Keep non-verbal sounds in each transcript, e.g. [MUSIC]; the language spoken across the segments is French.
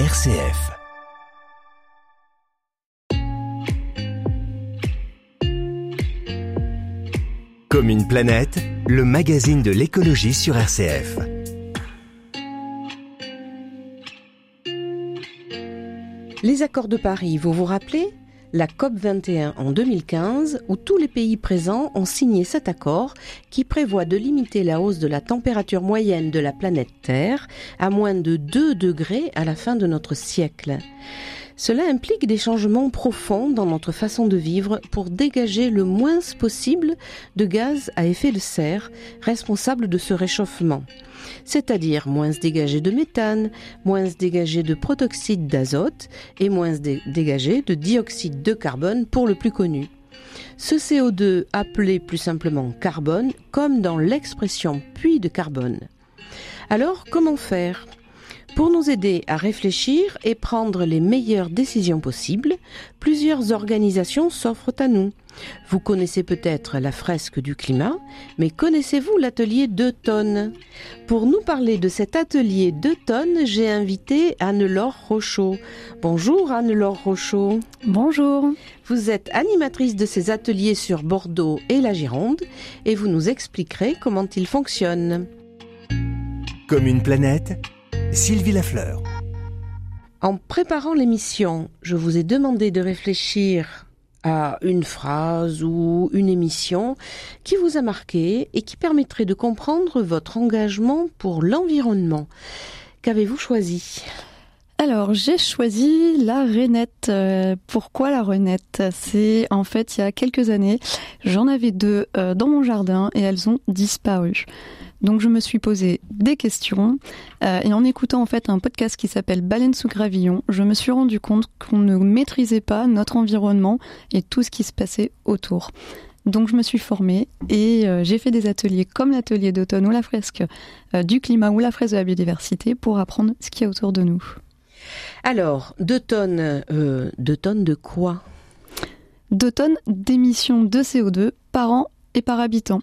RCF. Comme une planète, le magazine de l'écologie sur RCF. Les accords de Paris, vous vous rappelez? La COP21 en 2015, où tous les pays présents ont signé cet accord qui prévoit de limiter la hausse de la température moyenne de la planète Terre à moins de 2 degrés à la fin de notre siècle. Cela implique des changements profonds dans notre façon de vivre pour dégager le moins possible de gaz à effet de serre responsables de ce réchauffement, c'est-à-dire moins dégagé de méthane, moins dégagé de protoxyde d'azote et moins dégagé de dioxyde de carbone pour le plus connu. Ce CO2 appelé plus simplement carbone, comme dans l'expression puits de carbone. Alors, comment faire? Pour nous aider à réfléchir et prendre les meilleures décisions possibles, plusieurs organisations s'offrent à nous. Vous connaissez peut-être la fresque du climat, mais connaissez-vous l'atelier 2 tonnes? Pour nous parler de cet atelier 2 tonnes, j'ai invité Anne-Laure Rochaud. Bonjour Anne-Laure Rochaud. Bonjour. Vous êtes animatrice de ces ateliers sur Bordeaux et la Gironde et vous nous expliquerez comment ils fonctionnent. Comme une planète Sylvie Lafleur. En préparant l'émission, je vous ai demandé de réfléchir à une phrase ou une émission qui vous a marqué et qui permettrait de comprendre votre engagement pour l'environnement. Qu'avez-vous choisi? Alors, j'ai choisi la renette. Euh, pourquoi la renette C'est en fait, il y a quelques années, j'en avais deux euh, dans mon jardin et elles ont disparu. Donc je me suis posé des questions euh, et en écoutant en fait un podcast qui s'appelle Baleine sous gravillon, je me suis rendu compte qu'on ne maîtrisait pas notre environnement et tout ce qui se passait autour. Donc je me suis formée et euh, j'ai fait des ateliers comme l'atelier d'automne ou la fresque euh, du climat ou la fresque de la biodiversité pour apprendre ce qu'il y a autour de nous. Alors, deux tonnes, deux tonnes de quoi? Deux tonnes d'émissions de CO2 par an et par habitant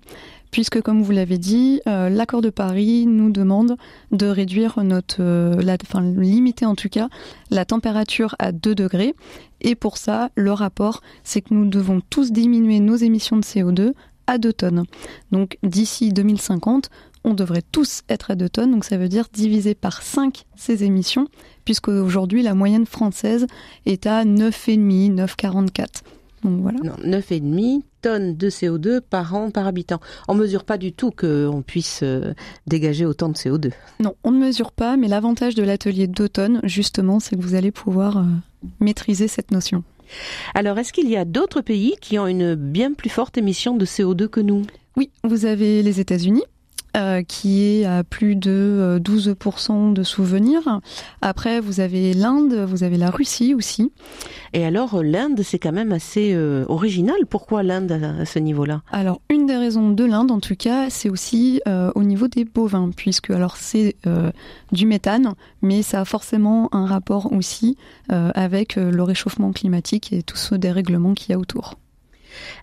puisque comme vous l'avez dit, euh, l'accord de Paris nous demande de réduire notre, euh, enfin limiter en tout cas la température à 2 degrés. Et pour ça, le rapport, c'est que nous devons tous diminuer nos émissions de CO2 à 2 tonnes. Donc d'ici 2050, on devrait tous être à 2 tonnes, donc ça veut dire diviser par 5 ces émissions, puisque aujourd'hui la moyenne française est à 9,5, 9,44. Donc voilà. Non, 9,5 tonnes de CO2 par an par habitant. On ne mesure pas du tout qu'on puisse euh, dégager autant de CO2. Non, on ne mesure pas, mais l'avantage de l'atelier d'automne, justement, c'est que vous allez pouvoir euh, maîtriser cette notion. Alors, est-ce qu'il y a d'autres pays qui ont une bien plus forte émission de CO2 que nous? Oui, vous avez les États-Unis, euh, qui est à plus de 12% euh, de souvenirs. Après, vous avez l'Inde, vous avez la Russie aussi. Et alors, l'Inde, c'est quand même assez euh, original. Pourquoi l'Inde à, ce niveau-là? Alors, une des raisons de l'Inde, en tout cas, c'est aussi au niveau des bovins, puisque alors c'est du méthane, mais ça a forcément un rapport aussi avec le réchauffement climatique et tout ce dérèglement qu'il y a autour.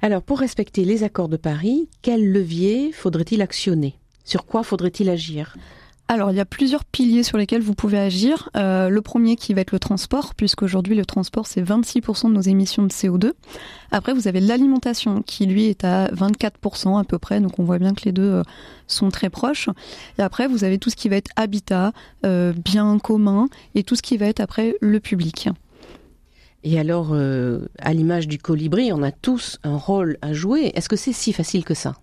Alors, pour respecter les accords de Paris, quel levier faudrait-il actionner? Sur quoi faudrait-il agir? Alors, il y a plusieurs piliers sur lesquels vous pouvez agir. Euh, le premier qui va être le transport, puisqu'aujourd'hui le transport c'est 26% de nos émissions de CO2. Après, vous avez l'alimentation qui lui est à 24% à peu près, donc on voit bien que les deux euh, sont très proches. Et après, vous avez tout ce qui va être habitat, euh, bien commun, et tout ce qui va être après le public. Et alors, à l'image du colibri, on a tous un rôle à jouer. Est-ce que c'est si facile que ça?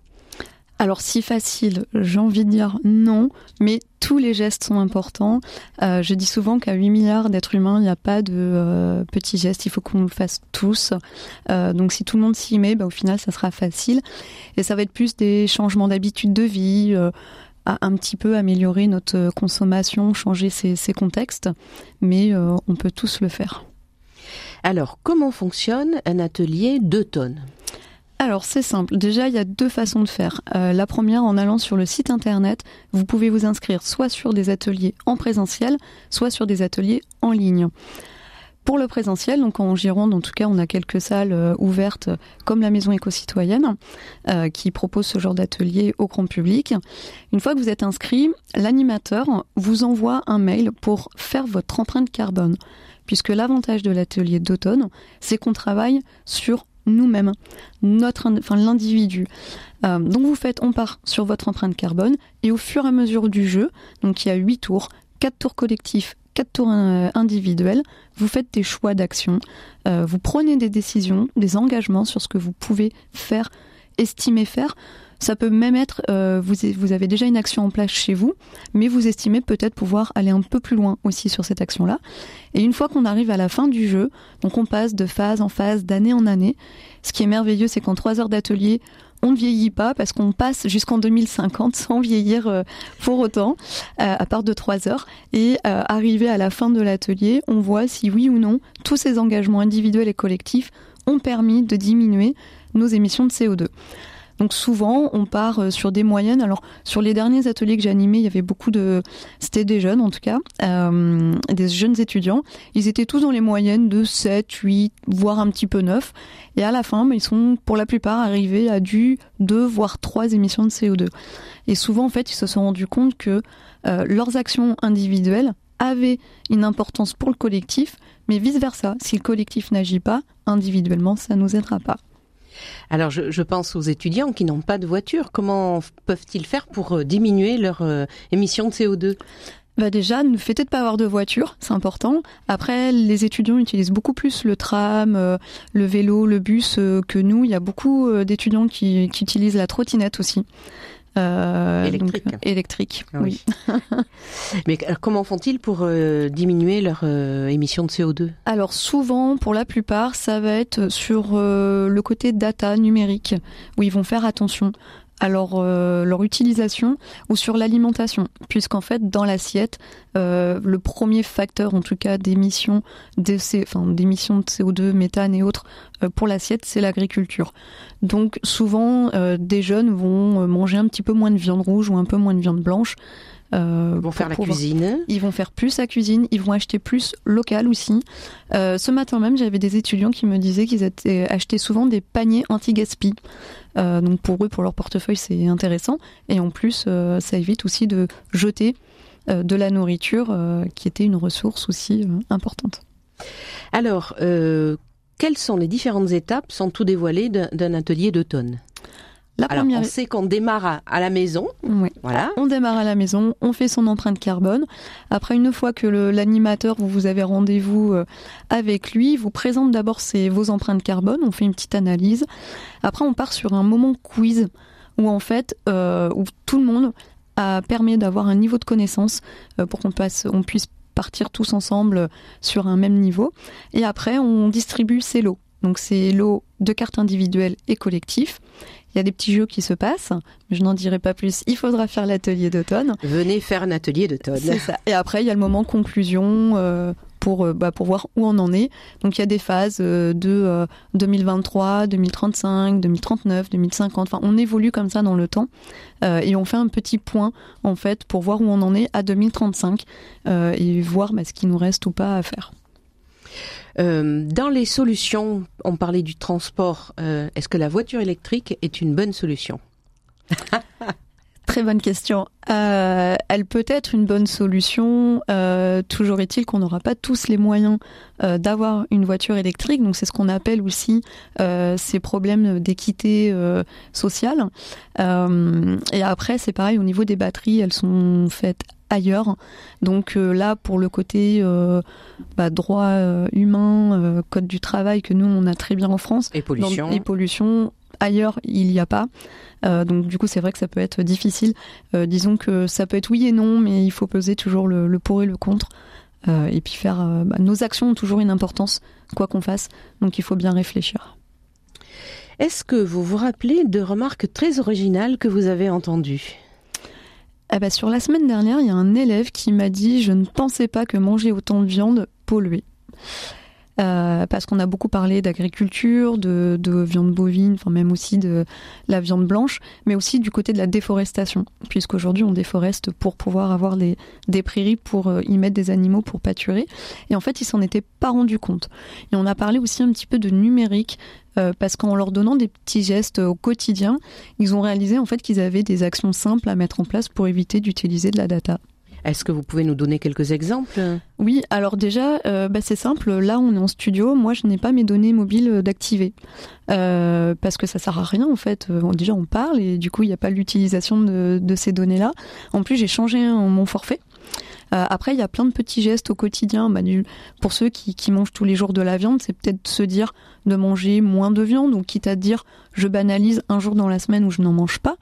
Alors si facile, j'ai envie de dire non, mais tous les gestes sont importants. Euh, je dis souvent qu'à 8 milliards d'êtres humains, il n'y a pas de euh, petits gestes, il faut qu'on le fasse tous. Euh, donc si tout le monde s'y met, bah, au final, ça sera facile. Et ça va être plus des changements d'habitude de vie, à un petit peu améliorer notre consommation, changer ces, ces contextes, mais on peut tous le faire. Alors, comment fonctionne un atelier 2 tonnes alors c'est simple, déjà il y a deux façons de faire. Euh, la première en allant sur le site internet, vous pouvez vous inscrire soit sur des ateliers en présentiel, soit sur des ateliers en ligne. Pour le présentiel, donc en Gironde, en tout cas, on a quelques salles euh, ouvertes, comme la Maison éco-citoyenne, euh, qui propose ce genre d'atelier au grand public. Une fois que vous êtes inscrit, l'animateur vous envoie un mail pour faire votre empreinte carbone, puisque l'avantage de l'atelier d'automne, c'est qu'on travaille sur nous-mêmes, notre, enfin l'individu. Euh, donc vous faites, on part sur votre empreinte carbone et au fur et à mesure du jeu, donc il y a huit tours, quatre tours collectifs, quatre tours euh, individuels, vous faites des choix d'action, euh, vous prenez des décisions, des engagements sur ce que vous pouvez faire, estimer faire. Ça peut même être, euh, vous, vous avez déjà une action en place chez vous, mais vous estimez peut-être pouvoir aller un peu plus loin aussi sur cette action-là. Et une fois qu'on arrive à la fin du jeu, donc on passe de phase en phase, d'année en année. Ce qui est merveilleux, c'est qu'en trois heures d'atelier, on ne vieillit pas parce qu'on passe jusqu'en 2050 sans vieillir euh, pour autant, euh, à part de trois heures. Et euh, arrivé à la fin de l'atelier, on voit si oui ou non tous ces engagements individuels et collectifs ont permis de diminuer nos émissions de CO2. Donc souvent, on part euh, sur des moyennes. Alors sur les derniers ateliers que j'ai animés, il y avait beaucoup de, c'était des jeunes en tout cas, euh, des jeunes étudiants. Ils étaient tous dans les moyennes de 7, 8, voire un petit peu 9. Et à la fin, ils sont pour la plupart arrivés à du 2, voire 3 émissions de CO2. Et souvent, en fait, ils se sont rendus compte que euh, leurs actions individuelles avaient une importance pour le collectif, mais vice-versa. Si le collectif n'agit pas, individuellement, ça ne nous aidera pas. Alors, je, pense aux étudiants qui n'ont pas de voiture. Comment peuvent-ils faire pour euh, diminuer leur euh, émission de CO2 bah déjà, ne de pas avoir de voiture, c'est important. Après, les étudiants utilisent beaucoup plus le tram, euh, le vélo, le bus que nous. Il y a beaucoup d'étudiants qui, utilisent la trottinette aussi. Électrique. Donc, électrique, ah oui. oui. [LAUGHS] Mais comment font-ils pour diminuer leur émission de CO2 Alors souvent, pour la plupart, ça va être sur le côté data numérique, où ils vont faire attention à leur, euh, leur utilisation ou sur l'alimentation, puisqu'en fait dans l'assiette, euh, le premier facteur en tout cas d'émissions de, enfin, de CO2, méthane et autres euh, pour l'assiette, c'est l'agriculture. Donc souvent euh, des jeunes vont manger un petit peu moins de viande rouge ou un peu moins de viande blanche. Euh, ils vont faire la pouvoir... cuisine. Ils vont faire plus la cuisine. Ils vont acheter plus local aussi. Euh, ce matin même, j'avais des étudiants qui me disaient qu'ils achetaient souvent des paniers anti-gaspi. Euh, donc pour eux, pour leur portefeuille, c'est intéressant. Et en plus, ça évite aussi de jeter de la nourriture, qui était une ressource aussi importante. Alors, quelles sont les différentes étapes, sans tout dévoiler, d'un atelier d'automne? La Alors, première... on sait qu'on démarre à, la maison. Oui. Voilà. On démarre à la maison, on fait son empreinte carbone. Après, une fois que l'animateur, vous, vous avez rendez-vous euh, avec lui, vous présente d'abord vos empreintes carbone, on fait une petite analyse. Après, on part sur un moment quiz où en fait, euh, où tout le monde a permis d'avoir un niveau de connaissance euh, pour qu'on on puisse partir tous ensemble sur un même niveau. Et après, on distribue ces lots. Donc c'est lots de cartes individuelles et collectifs. Il y a des petits jeux qui se passent, mais je n'en dirai pas plus. Il faudra faire l'atelier d'automne. Venez faire un atelier d'automne. C'est ça. Et après, il y a le moment conclusion euh, pour, euh, bah, pour voir où on en est. Donc il y a des phases euh, de 2023, 2035, 2039, 2050. Enfin, on évolue comme ça dans le temps. Euh, et on fait un petit point, en fait, pour voir où on en est à 2035 euh, et voir bah, ce qu'il nous reste ou pas à faire. Euh, dans les solutions, on parlait du transport. Euh, Est-ce que la voiture électrique est une bonne solution? [LAUGHS] Très bonne question. Euh, elle peut être une bonne solution. Euh, toujours est-il qu'on n'aura pas tous les moyens euh, d'avoir une voiture électrique. Donc c'est ce qu'on appelle aussi ces problèmes d'équité sociale. et après c'est pareil au niveau des batteries, elles sont faites ailleurs. Donc euh, là, pour le côté euh, bah, droit euh, humain, code du travail que nous on a très bien en France, et pollution, et pollution ailleurs il n'y a pas. donc du coup c'est vrai que ça peut être difficile. disons que ça peut être oui et non, mais il faut peser toujours le, le pour et le contre. et puis faire bah, nos actions ont toujours une importance, quoi qu'on fasse. Donc il faut bien réfléchir. Est-ce que vous vous rappelez de remarques très originales que vous avez entendues? Ah bah sur la semaine dernière, il y a un élève qui m'a dit Je ne pensais pas que manger autant de viande polluait. Euh, parce qu'on a beaucoup parlé d'agriculture, de, de, viande bovine, enfin même aussi de la viande blanche, mais aussi du côté de la déforestation, puisqu'aujourd'hui on déforeste pour pouvoir avoir des, prairies pour euh, y mettre des animaux pour pâturer. Et en fait, ils s'en étaient pas rendus compte. Et on a parlé aussi un petit peu de numérique, euh, parce qu'en leur donnant des petits gestes au quotidien, ils ont réalisé en fait qu'ils avaient des actions simples à mettre en place pour éviter d'utiliser de la data. Est-ce que vous pouvez nous donner quelques exemples? Oui, alors déjà, euh, bah, c'est simple. Là, on est en studio. Moi, je n'ai pas mes données mobiles euh, d'activer euh, parce que ça sert à rien en fait. déjà, on parle et du coup, il n'y a pas l'utilisation de, ces données-là. En plus, j'ai changé mon forfait. après, il y a plein de petits gestes au quotidien. Bah, pour ceux qui, qui, mangent tous les jours de la viande, c'est peut-être se dire de manger moins de viande, donc quitte à dire je banalise un jour dans la semaine où je n'en mange pas.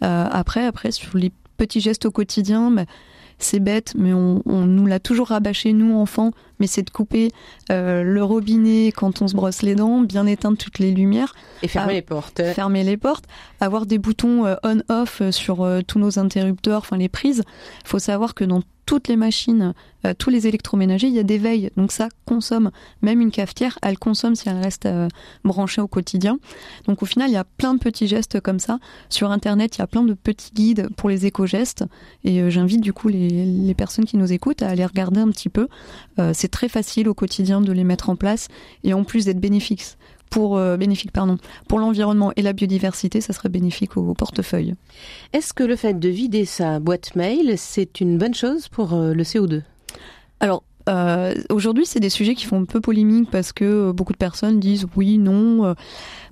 après, après sur les petits gestes au quotidien, bah, c'est bête, mais on, nous l'a toujours rabâché, nous enfants, mais c'est de couper euh, le robinet quand on se brosse les dents, bien éteindre toutes les lumières. Et fermer les portes. Fermer les portes, avoir des boutons euh, on-off sur euh, tous nos interrupteurs, enfin les prises. Il faut savoir que dans toutes les machines, euh, tous les électroménagers, il y a des veilles. Donc ça consomme. Même une cafetière, elle consomme si elle reste euh, branchée au quotidien. Donc au final, il y a plein de petits gestes comme ça. Sur Internet, il y a plein de petits guides pour les éco-gestes. Et euh, j'invite du coup les, les, personnes qui nous écoutent à aller regarder un petit peu. c'est très facile au quotidien de les mettre en place. Et en plus d'être bénéfiques pour euh, bénéfique pardon pour l'environnement et la biodiversité, ça serait bénéfique au, portefeuille. Est-ce que le fait de vider sa boîte mail, c'est une bonne chose pour euh, le CO2 Alors euh, aujourd'hui, c'est des sujets qui font un peu polémique parce que beaucoup de personnes disent oui, non.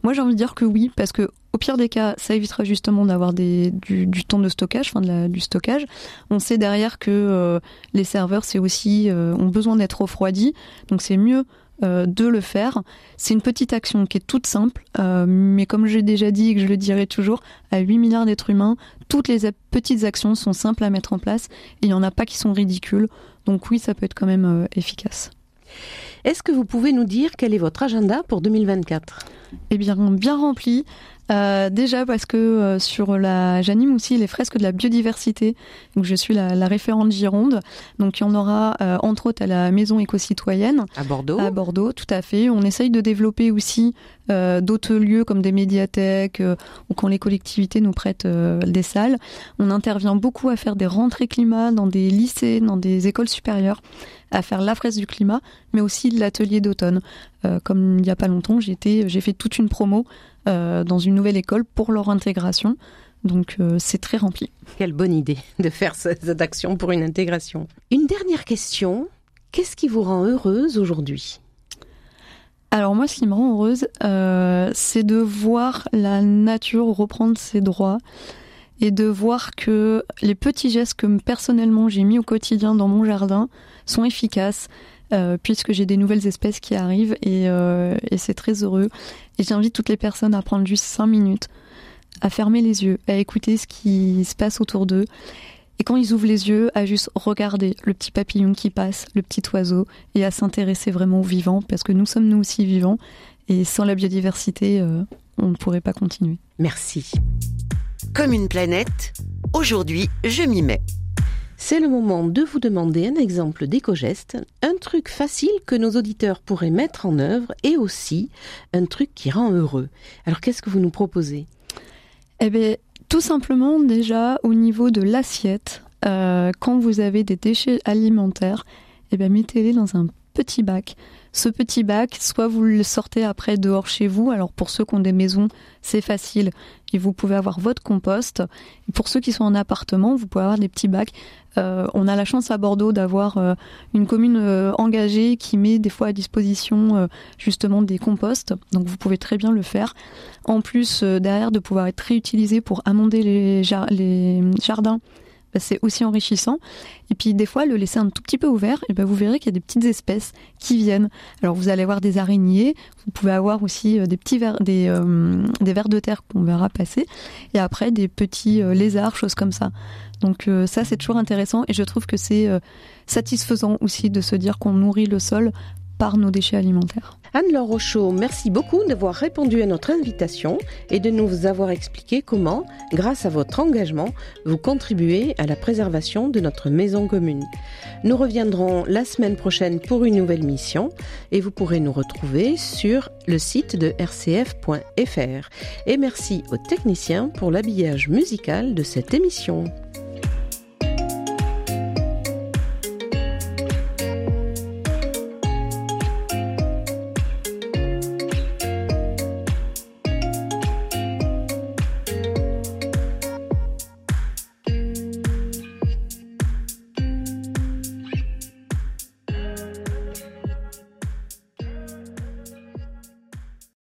Moi, j'ai envie de dire que oui, parce que au pire des cas, ça évitera justement d'avoir du, du, temps de stockage, enfin de la, du stockage. On sait derrière que les serveurs, c'est aussi ont besoin d'être refroidis, donc c'est mieux euh, de le faire. C'est une petite action qui est toute simple, euh, mais comme j'ai déjà dit et que je le dirai toujours, à 8 milliards d'êtres humains, toutes les petites actions sont simples à mettre en place et il n'y en a pas qui sont ridicules. Donc oui, ça peut être quand même euh, efficace. Est-ce que vous pouvez nous dire quel est votre agenda pour 2024 Eh bien, bien rempli. Euh, déjà parce que euh, sur la, j'anime aussi les fresques de la biodiversité. Donc je suis la, référente Gironde. Donc il y en aura euh, entre autres à la maison éco-citoyenne à Bordeaux. À Bordeaux, tout à fait. On essaye de développer aussi d'autres lieux comme des médiathèques ou quand les collectivités nous prêtent des salles. On intervient beaucoup à faire des rentrées climat dans des lycées, dans des écoles supérieures à faire la fresque du climat, mais aussi l'atelier d'automne. comme il n'y a pas longtemps, j'ai fait toute une promo euh, dans une nouvelle école pour leur intégration. Donc euh, c'est très rempli. Quelle bonne idée de faire cette action pour une intégration. Une dernière question, qu'est-ce qui vous rend heureuse aujourd'hui? Alors moi, ce qui me rend heureuse, euh, c'est de voir la nature reprendre ses droits et de voir que les petits gestes que personnellement j'ai mis au quotidien dans mon jardin sont efficaces euh, puisque j'ai des nouvelles espèces qui arrivent euh, et, c'est très heureux. Et j'invite toutes les personnes à prendre juste 5 minutes, à fermer les yeux, à écouter ce qui se passe autour d'eux. Et quand ils ouvrent les yeux, à juste regarder le petit papillon qui passe, le petit oiseau, et à s'intéresser vraiment aux vivants, parce que nous sommes nous aussi vivants, et sans la biodiversité, euh, on ne pourrait pas continuer. Merci. Comme une planète, aujourd'hui je m'y mets. C'est le moment de vous demander un exemple d'éco-geste, un truc facile que nos auditeurs pourraient mettre en œuvre et aussi un truc qui rend heureux. Alors qu'est-ce que vous nous proposez? Eh bien, tout simplement déjà au niveau de l'assiette, euh, quand vous avez des déchets alimentaires, eh bien mettez-les dans un petit bac. Ce petit bac, soit vous le sortez après dehors chez vous. Alors pour ceux qui ont des maisons, c'est facile. Et vous pouvez avoir votre compost. pour ceux qui sont en appartement, vous pouvez avoir des petits bacs. Euh, on a la chance à Bordeaux d'avoir euh, une commune euh, engagée qui met des fois à disposition justement des composts. Donc vous pouvez très bien le faire. En plus, derrière, de pouvoir être réutilisé pour amender les jardins bah, c'est aussi enrichissant. Et puis des fois, le laisser un tout petit peu ouvert, et ben vous verrez qu'il y a des petites espèces qui viennent. Alors vous allez avoir des araignées, vous pouvez avoir aussi euh, des petits vers, euh, des vers de terre qu'on verra passer, et après des petits euh, lézards, choses comme ça. Donc ça, c'est toujours intéressant, et je trouve que c'est satisfaisant aussi de se dire qu'on nourrit le sol par nos déchets alimentaires. Anne-Laure Rochaud, merci beaucoup d'avoir répondu à notre invitation et de nous avoir expliqué comment, grâce à votre engagement, vous contribuez à la préservation de notre maison commune. Nous reviendrons la semaine prochaine pour une nouvelle mission et vous pourrez nous retrouver sur le site de rcf.fr. Et merci aux techniciens pour l'habillage musical de cette émission.